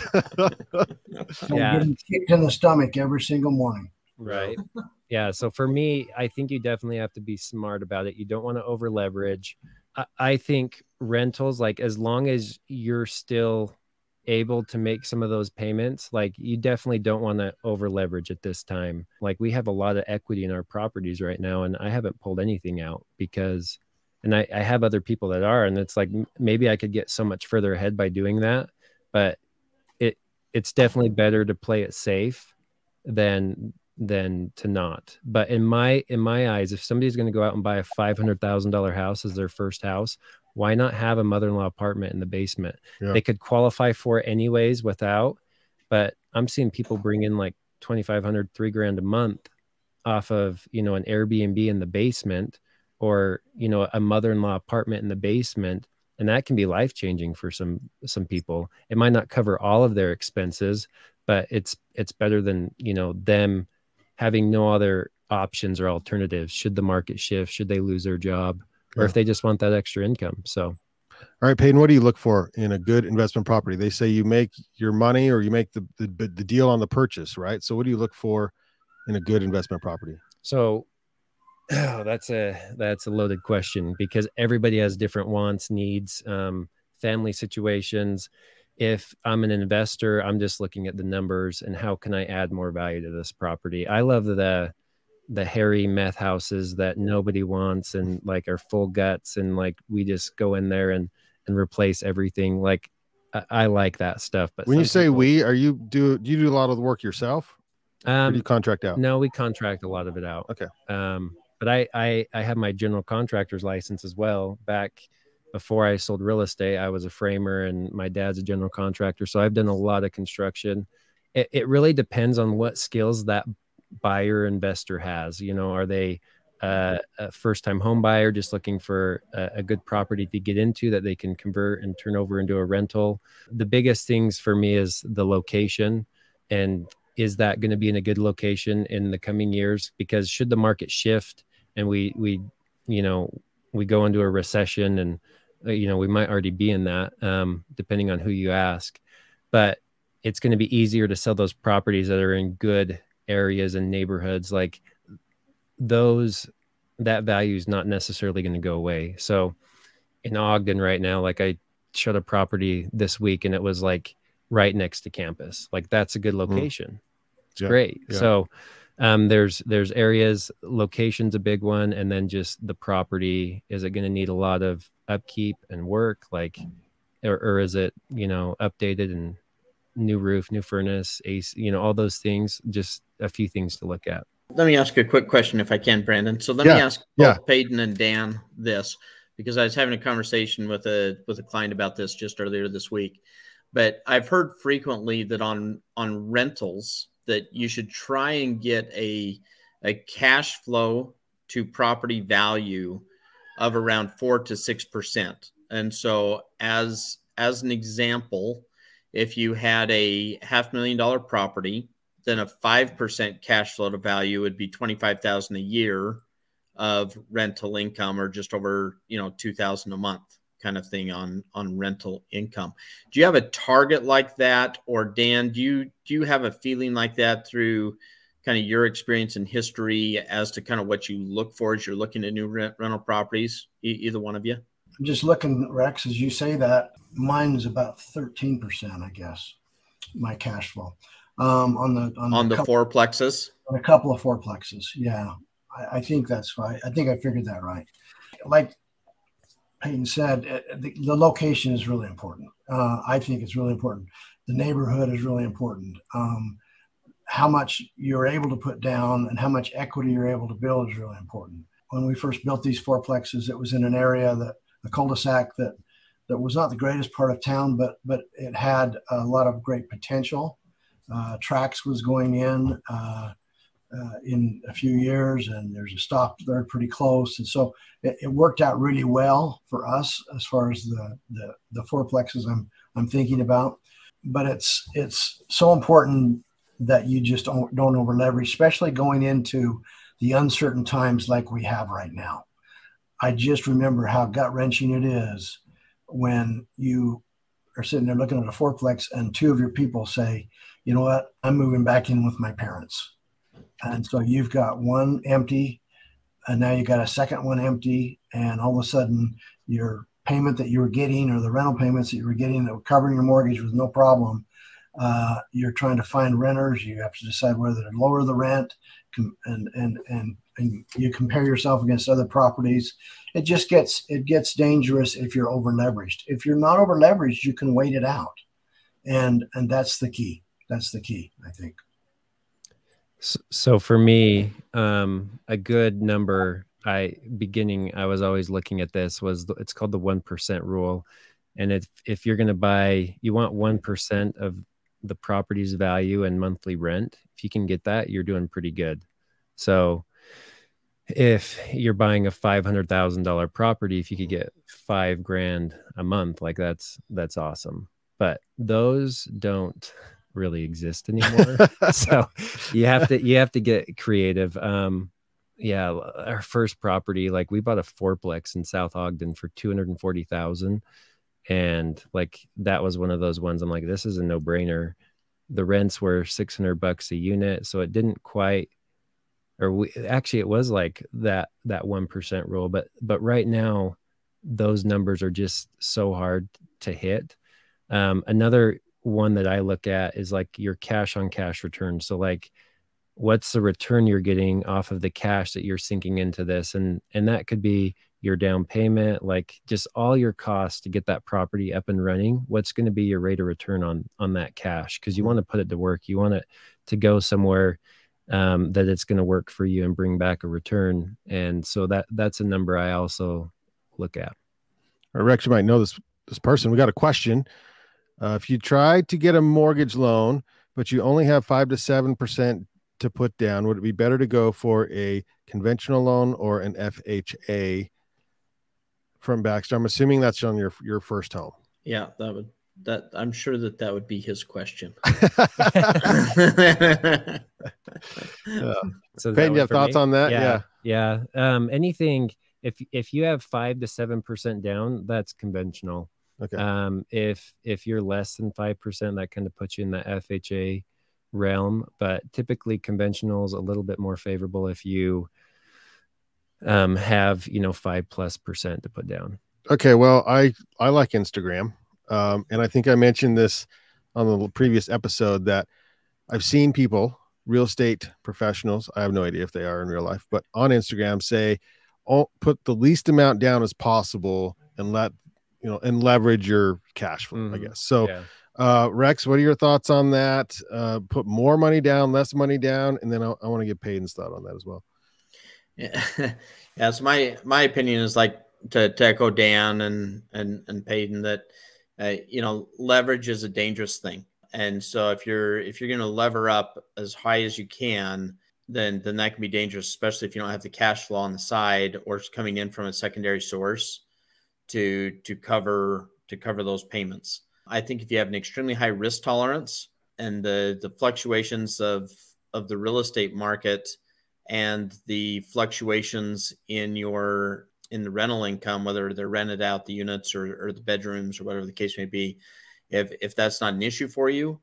yeah, getting kicked in the stomach every single morning. Right. Yeah. So for me, I think you definitely have to be smart about it. You don't want to over leverage. I, I think rentals, like as long as you're still able to make some of those payments, like you definitely don't want to over leverage at this time. Like we have a lot of equity in our properties right now, and I haven't pulled anything out because, and I, I have other people that are, and it's like maybe I could get so much further ahead by doing that, but it it's definitely better to play it safe than than to not. But in my in my eyes, if somebody's going to go out and buy a five hundred thousand dollar house as their first house, why not have a mother-in-law apartment in the basement? Yeah. they could qualify for it anyways without but i'm seeing people bring in like 2500 3 grand a month off of you know an airbnb in the basement or you know a mother-in-law apartment in the basement and that can be life changing for some some people. It might not cover all of their expenses but it's it's better than you know them having no other options or alternatives. Should the market shift? Should they lose their job or if they just want that extra income. So, all right, Paden, what do you look for in a good investment property? They say you make your money or you make the, the, the deal on the purchase, right? So, what do you look for in a good investment property? So, oh, that's a that's a loaded question because everybody has different wants, needs, um, family situations. If I'm an investor, I'm just looking at the numbers and how can I add more value to this property. I love the the hairy meth houses that nobody wants and like are full guts and like we just go in there and and replace everything like i, I like that stuff but when you say people, we are you do, do you do a lot of the work yourself? Um, you contract out? no we contract a lot of it out. Okay. Um but i i i have my general contractor's license as well. Back before i sold real estate i was a framer and my dad's a general contractor so i've done a lot of construction. It, it really depends on what skills that buyer investor has you know are they uh, a first time home buyer just looking for a, a, good property to get into that they can convert and turn over into a rental. The biggest things for me is the location. And is that going to be in a good location in the coming years? Because should the market shift and we we you know we go into a recession and uh, you know we might already be in that um, depending on who you ask. But it's going to be easier to sell those properties that are in good areas and neighborhoods like those that value is not necessarily going to go away. So in Ogden right now, like I showed a property this week and it was like right next to campus. Like that's a good mm-hmm. location. It's yeah, great. Yeah. So um, there's there's areas, location's a big one, and then just the property. Is it going to need a lot of upkeep and work, like, or, or is it you know updated and new roof, new furnace, ace, you know all those things. Just a few things to look at. Let me ask you a quick question if I can, Brandon. So let yeah, me ask both yeah. Paden and Dan this because I was having a conversation with a with a client about this just earlier this week. But I've heard frequently that on on rentals that you should try and get a a cash flow to property value of around four to six percent. And so as as an example, if you had a half million dollar property then a 5% cash flow to value would be 25,000 a year of rental income or just over, you know, 2000 a month kind of thing on on rental income. Do you have a target like that or Dan, do you do you have a feeling like that through kind of your experience and history as to kind of what you look for as you're looking at new rent, rental properties, e- either one of you? Just looking, Rex, as you say that, mine is about 13%, I guess, my cash flow um, on the on, on the, the couple, fourplexes. On a couple of four fourplexes, yeah, I, I, think that's right. I think I figured that right. Like Paden said, uh, the, the location is really important. Uh, I think it's really important. The neighborhood is really important. Um, how much you're able to put down and how much equity you're able to build is really important. When we first built these fourplexes, it was in an area that a cul-de-sac that that was not the greatest part of town, but but it had a lot of great potential uh, was going in uh, uh, in a few years, and there's a stop there pretty close, and so it, it, worked out really well for us as far as the the, the fourplexes I'm I'm thinking about. But it's it's so important that you just don't don't over leverage, especially going into the uncertain times like we have right now. I just remember how gut wrenching it is when you are sitting there looking at a fourplex and two of your people say, you know what, I'm moving back in with my parents. And so you've got one empty, and now you've got a second one empty, and all of a sudden your payment that you were getting or the rental payments that you were getting that were covering your mortgage was no problem. Uh, you're trying to find renters. You have to decide whether to lower the rent, and and and and you compare yourself against other properties. It just gets it gets dangerous if you're over leveraged. If you're not over leveraged, you can wait it out, and and that's the key that's the key, I think. So for me, um, a good number. I beginning. I was always looking at this. Was it's called the one percent rule, and if if you're going to buy, you want one percent of the property's value and monthly rent. If you can get that, you're doing pretty good. So if you're buying a five hundred thousand dollar property, if you could get five grand a month, like that's that's awesome. But those don't really exist anymore. *laughs* so you have to you have to get creative. Um, yeah, our first property, like we bought a fourplex in South Ogden for two hundred and forty thousand, and like that was one of those ones. I'm like, this is a no brainer. The rents were six hundred bucks a unit, so it didn't quite. Or we actually, it was like that that one percent rule, but but right now, those numbers are just so hard to hit. Um, another one that I look at is like your cash on cash return. So like what's the return you're getting off of the cash that you're sinking into this? And and that could be your down payment like just all your costs to get that property up and running. What's going to be your rate of return on on that cash? Because you want to put it to work. You want it to go somewhere um, that it's going to work for you and bring back a return and so that that's a number i also look at or rex you might know this this person we got a question uh, if you try to get a mortgage loan, but you only have five to seven percent to put down, would it be better to go for a conventional loan or an FHA from Baxter? I'm assuming that's on your your first home. Yeah, that would that I'm sure that that would be his question. *laughs* yeah. So Paden, you have thoughts me? on that? Yeah, yeah. yeah. Um, anything if if you have five to seven percent down, that's conventional. Okay. Um, if if you're less than five percent, that kind of puts you in the FHA realm. But typically, conventional is a little bit more favorable if you um, have you know five plus percent to put down. Okay, well, I I like Instagram, um, and I think I mentioned this on the previous episode that I've seen people, real estate professionals. I have no idea if they are in real life, but on Instagram say, "Oh, put the least amount down as possible and let you know and leverage your cash flow." Mm-hmm. I guess so. Yeah. Uh, Rex, what are your thoughts on that? Uh, put more money down, less money down, and then I, I want to get Paden's thought on that as well. Yeah, *laughs* yeah. So my my opinion is like to, to echo Dan and and and Paden that uh, you know leverage is a dangerous thing, and so if you're if you're going to lever up as high as you can, then then that can be dangerous, especially if you don't have the cash flow on the side or it's coming in from a secondary source to to cover to cover those payments. I think if you have an extremely high risk tolerance and the the fluctuations of of the real estate market and the fluctuations in your in the rental income, whether they're rented out the units or, or the bedrooms or whatever the case may be, if if that's not an issue for you,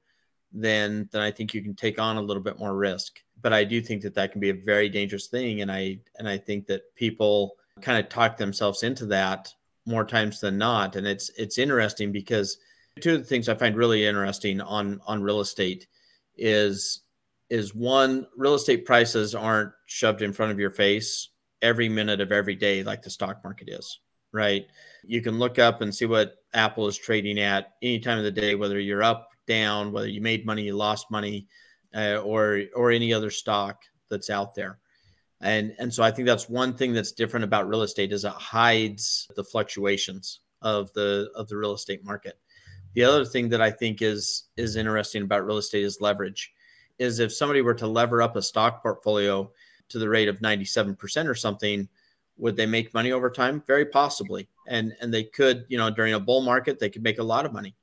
then then I think you can take on a little bit more risk. But I do think that that can be a very dangerous thing, and I and I think that people kind of talk themselves into that more times than not. And it's it's interesting because two of the things I find really interesting on on real estate is is one real estate prices aren't shoved in front of your face every minute of every day like the stock market is right? You can look up and see what apple is trading at any time of the day whether you're up down whether you made money you lost money uh, or or any other stock that's out there. And and so i think that's one thing that's different about real estate is it hides the fluctuations of the of the real estate market. The other thing that i think is is interesting about real estate is leverage is if somebody were to lever up a stock portfolio to the rate of 97% or something, would they make money over time? Very possibly. And and they could, you know, during a bull market, they could make a lot of money.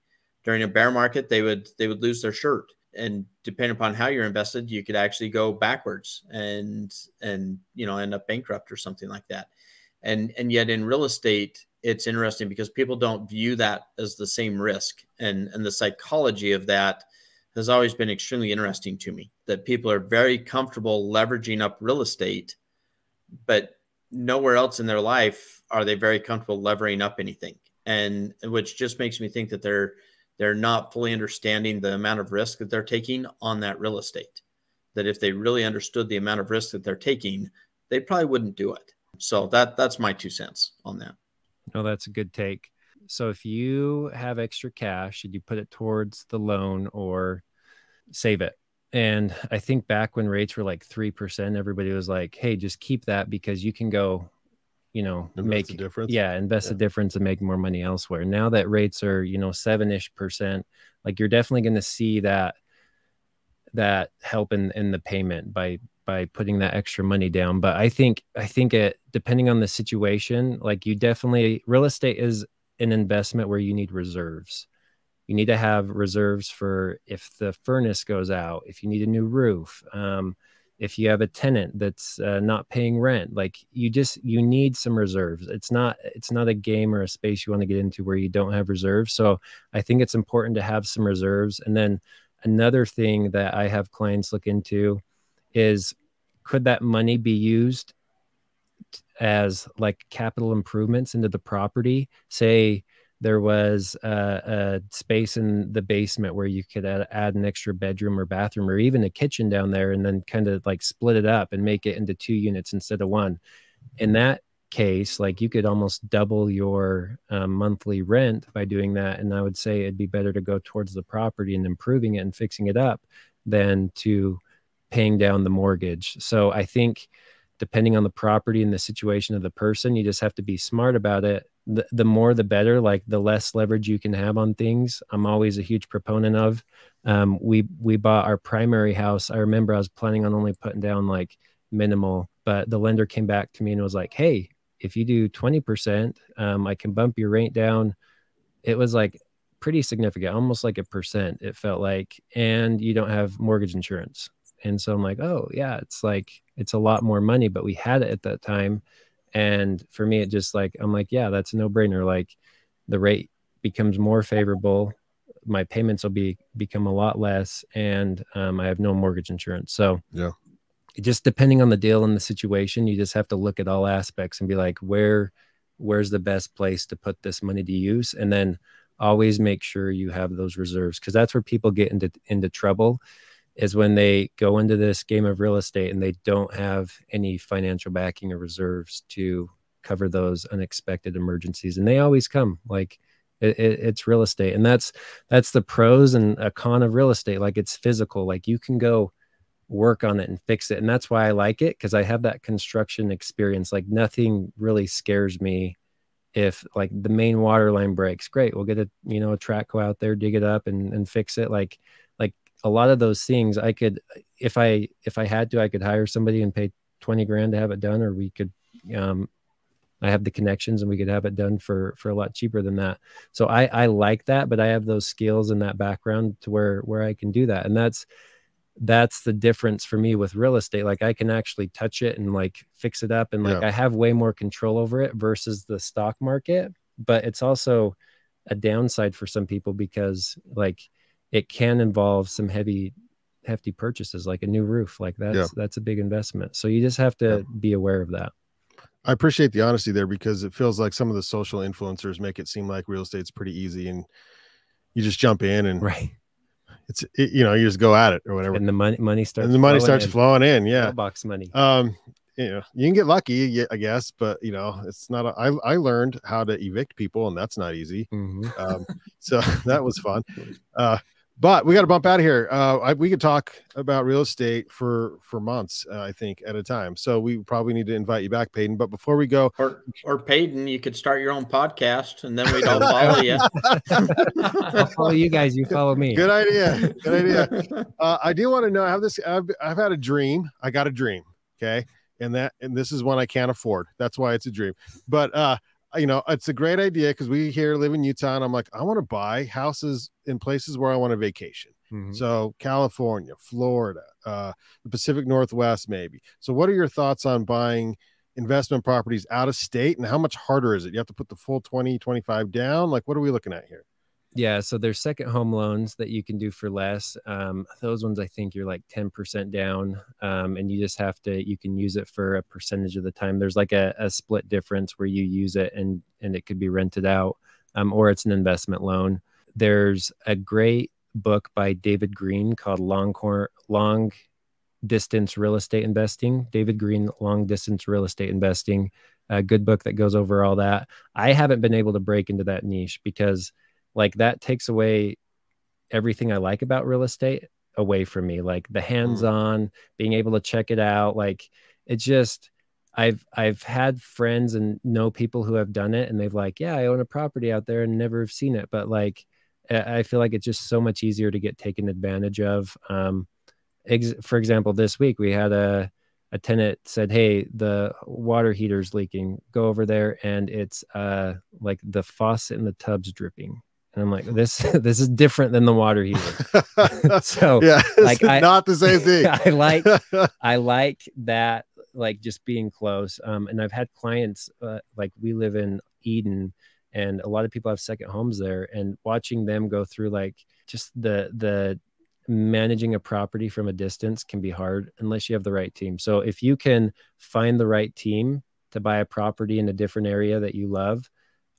During a bear market, they would they would lose their shirt. And depending upon how you're invested, you could actually go backwards and and you know end up bankrupt or something like that. And and yet in real estate, it's interesting because people don't view that as the same risk. And and the psychology of that has always been extremely interesting to me that people are very comfortable leveraging up real estate, but nowhere else in their life are they very comfortable levering up anything. And which just makes me think that they're they're not fully understanding the amount of risk that they're taking on that real estate. That if they really understood the amount of risk that they're taking, they probably wouldn't do it. So that that's my two cents on that. No, that's a good take. So if you have extra cash, should you put it towards the loan or save it? And I think back when rates were like 3%, everybody was like, hey, just keep that because you can go, you know, invest make a difference. Yeah, invest yeah. a difference and make more money elsewhere. Now that rates are, you know, seven ish percent, like you're definitely going to see that that help in in the payment by by putting that extra money down but i think i think it depending on the situation like you definitely real estate is an investment where you need reserves. You need to have reserves for if the furnace goes out, if you need a new roof, um, if you have a tenant that's uh, not paying rent. Like you just you need some reserves. It's not it's not a game or a space you want to get into where you don't have reserves. So I think it's important to have some reserves. And then another thing that I have clients look into is could that money be used as like capital improvements into the property. Say there was a, a space in the basement where you could add, add, an extra bedroom or bathroom or even a kitchen down there and then kind of like split it up and make it into two units instead of one. In that case, like you could almost double your um, monthly rent by doing that. And I would say it'd be better to go towards the property and improving it and fixing it up than to paying down the mortgage. So I think depending on the property and the situation of the person you just have to be smart about it the, the more the better like the less leverage you can have on things i'm always a huge proponent of um, we we bought our primary house. I remember I was planning on only putting down like minimal, but the lender came back to me and was like, "Hey, if you do twenty percent, um, I can bump your rate down." It was like pretty significant, almost like a percent. It felt like, and you don't have mortgage insurance. And so I'm like, oh yeah, it's like it's a lot more money, but we had it at that time. And for me, it just like I'm like, yeah, that's a no brainer. Like the rate becomes more favorable my payments will be become a lot less and um, i have no mortgage insurance so yeah just depending on the deal and the situation you just have to look at all aspects and be like where where's the best place to put this money to use and then always make sure you have those reserves because that's where people get into into trouble is when they go into this game of real estate and they don't have any financial backing or reserves to cover those unexpected emergencies and they always come like it, it, it's real estate, and that's that's the pros and a con of real estate. Like it's physical. Like you can go work on it and fix it, and that's why I like it because I have that construction experience. Like nothing really scares me if like the main water line breaks great we'll get a you know a track go out there dig it up and, and fix it like like a lot of those things i could if i if i had to i could hire somebody and pay 20 grand to have it done or we could um I have the connections and we could have it done for for a lot cheaper than that. So I I like that, but I have those skills and that background to where where I can do that. And that's that's the difference for me with real estate. Like I can actually touch it and like fix it up and like yeah. I have way more control over it versus the stock market. But it's also a downside for some people because like it can involve some heavy hefty purchases like a new roof like that's yeah. that's a big investment so you just have to yeah. be aware of that I appreciate the honesty there because it feels like some of the social influencers make it seem like real estate's pretty easy and you just jump in and right. It's it, you know you just go at it or whatever, and the money money starts and the money starts in. flowing in. Yeah, box money. Um, you know you can get lucky, I guess, but you know it's not. A, I I learned how to evict people, and that's not easy. Mm-hmm. Um, so *laughs* that was fun. Uh, but we got to bump out of here. Uh, I, we could talk about real estate for for months, uh, I think, at a time. So we probably need to invite you back, Paden. But before we go, or or Paden, you could start your own podcast, and then we'd all follow *laughs* you. I'll follow you guys. You follow me. Good idea. Good idea. *laughs* Uh, I do want to know. I have this. I've, I've had a dream. I got a dream. Okay, and that and this is one I can't afford. That's why it's a dream. But uh, you know, it's a great idea because we here live in Utah, and I'm like, I want to buy houses in places where I want to vacation. Mm-hmm. So California, Florida, uh, the Pacific Northwest, maybe. So, what are your thoughts on buying investment properties out of state, and how much harder is it? You have to put the full 20, 25 down. Like, what are we looking at here? Yeah, so there's second home loans that you can do for less. Um, those ones I think you're like 10% down, um, and you just have to you can use it for a percentage of the time. There's like a, a split difference where you use it and and it could be rented out, um, or it's an investment loan. There's a great book by David Greene called Long Cor- Long Distance Real Estate Investing. David Greene, Long Distance Real Estate Investing, a good book that goes over all that. I haven't been able to break into that niche because like that takes away everything I like about real estate away from me. Like the mm. hands-on, being able to check it out. Like it just I've I've had friends and know people who have done it and they've like, yeah, I own a property out there and never have seen it. But like I feel like it's just so much easier to get taken advantage of. Um, ex- for example, this week we had a a tenant said, "Hey, the water heater's leaking. Go over there, and it's uh like the faucet in the tub's dripping." And I'm like, this *laughs* this is different than the water heater. *laughs* so *laughs* yeah, like I, not the same thing. I like I like that like just being close. Um, and I've had clients uh, like we live in Eden, and a lot of people have second homes there, and watching them go through like just the the managing a property from a distance can be hard unless you have the right team. So if you can find the right team to buy a property in a different area that you love,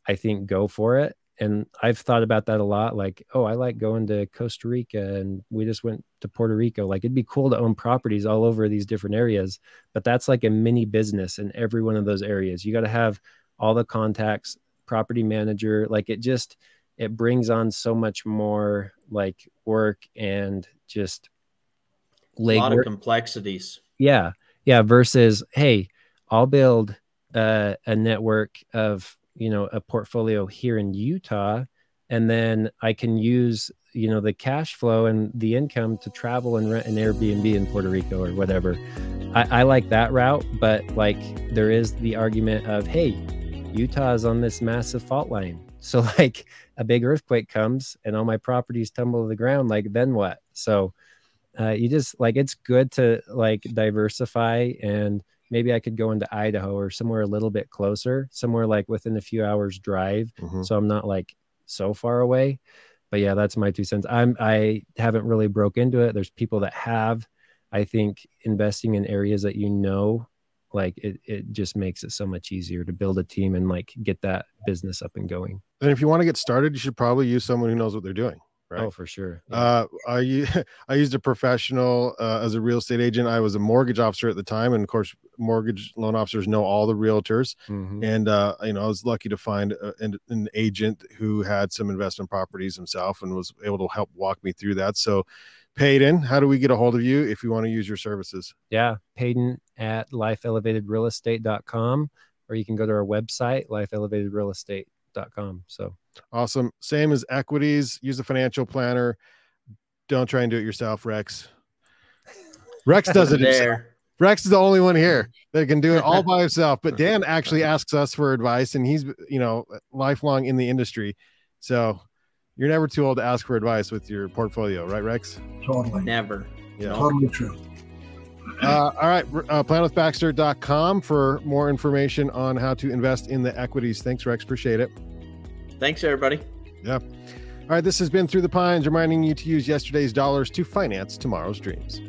I think go for it and I've thought about that a lot. Like, oh, I like going to Costa Rica, and we just went to Puerto Rico. Like, it'd be cool to own properties all over these different areas, but that's like a mini business in every one of those areas. You got to have all the contacts, property manager. Like, it just it brings on so much more like work and just a lot of complexities. Yeah, yeah. Versus, hey, I'll build uh, a network of you know a portfolio here in Utah and then I can use you know the cash flow and the income to travel and rent an Airbnb in Puerto Rico or whatever. I, I like that route, but like there is the argument of hey, Utah is on this massive fault line. *laughs* So like a big earthquake comes and all my properties tumble to the ground, like then what? So uh, you just like it's good to like diversify and maybe I could go into Idaho or somewhere a little bit closer, somewhere like within a few hours drive. Mm-hmm. So I'm not like so far away. But yeah, that's my two cents. I'm I haven't really broke into it. There's people that have. I think investing in areas that you know, like it, it just makes it so much easier to build a team and like get that business up and going. And if you want to get started, you should probably use someone who knows what they're doing right? Oh, for sure. Yeah. Uh, I *laughs* I used a professional uh, as a real estate agent. I was a mortgage officer at the time, and of course, mortgage loan officers know all the realtors. Mm-hmm. And uh, you know, I was lucky to find a, an, an, agent who had some investment properties himself and was able to help walk me through that. So, Paden, how do we get a hold of you if you want to use your services? Yeah, Paden at lifeelevatedrealestate.com, or you can go to our website, lifeelevatedrealestate.com. So Awesome. Same as equities. Use a financial planner. Don't try and do it yourself, Rex. Rex *laughs* does it himself. Rex is the only one here *laughs* that can do it all by himself. But Dan actually asks us for advice, and he's you know lifelong in the industry. So you're never too old to ask for advice with your portfolio, right, Rex? Totally. Never. Yeah. Totally true. Uh, all right. Uh, planwithbaxter.com for more information on how to invest in the equities. Thanks, Rex. Appreciate it. Thanks, everybody. Yeah. All right. This has been Through the Pines, reminding you to use yesterday's dollars to finance tomorrow's dreams.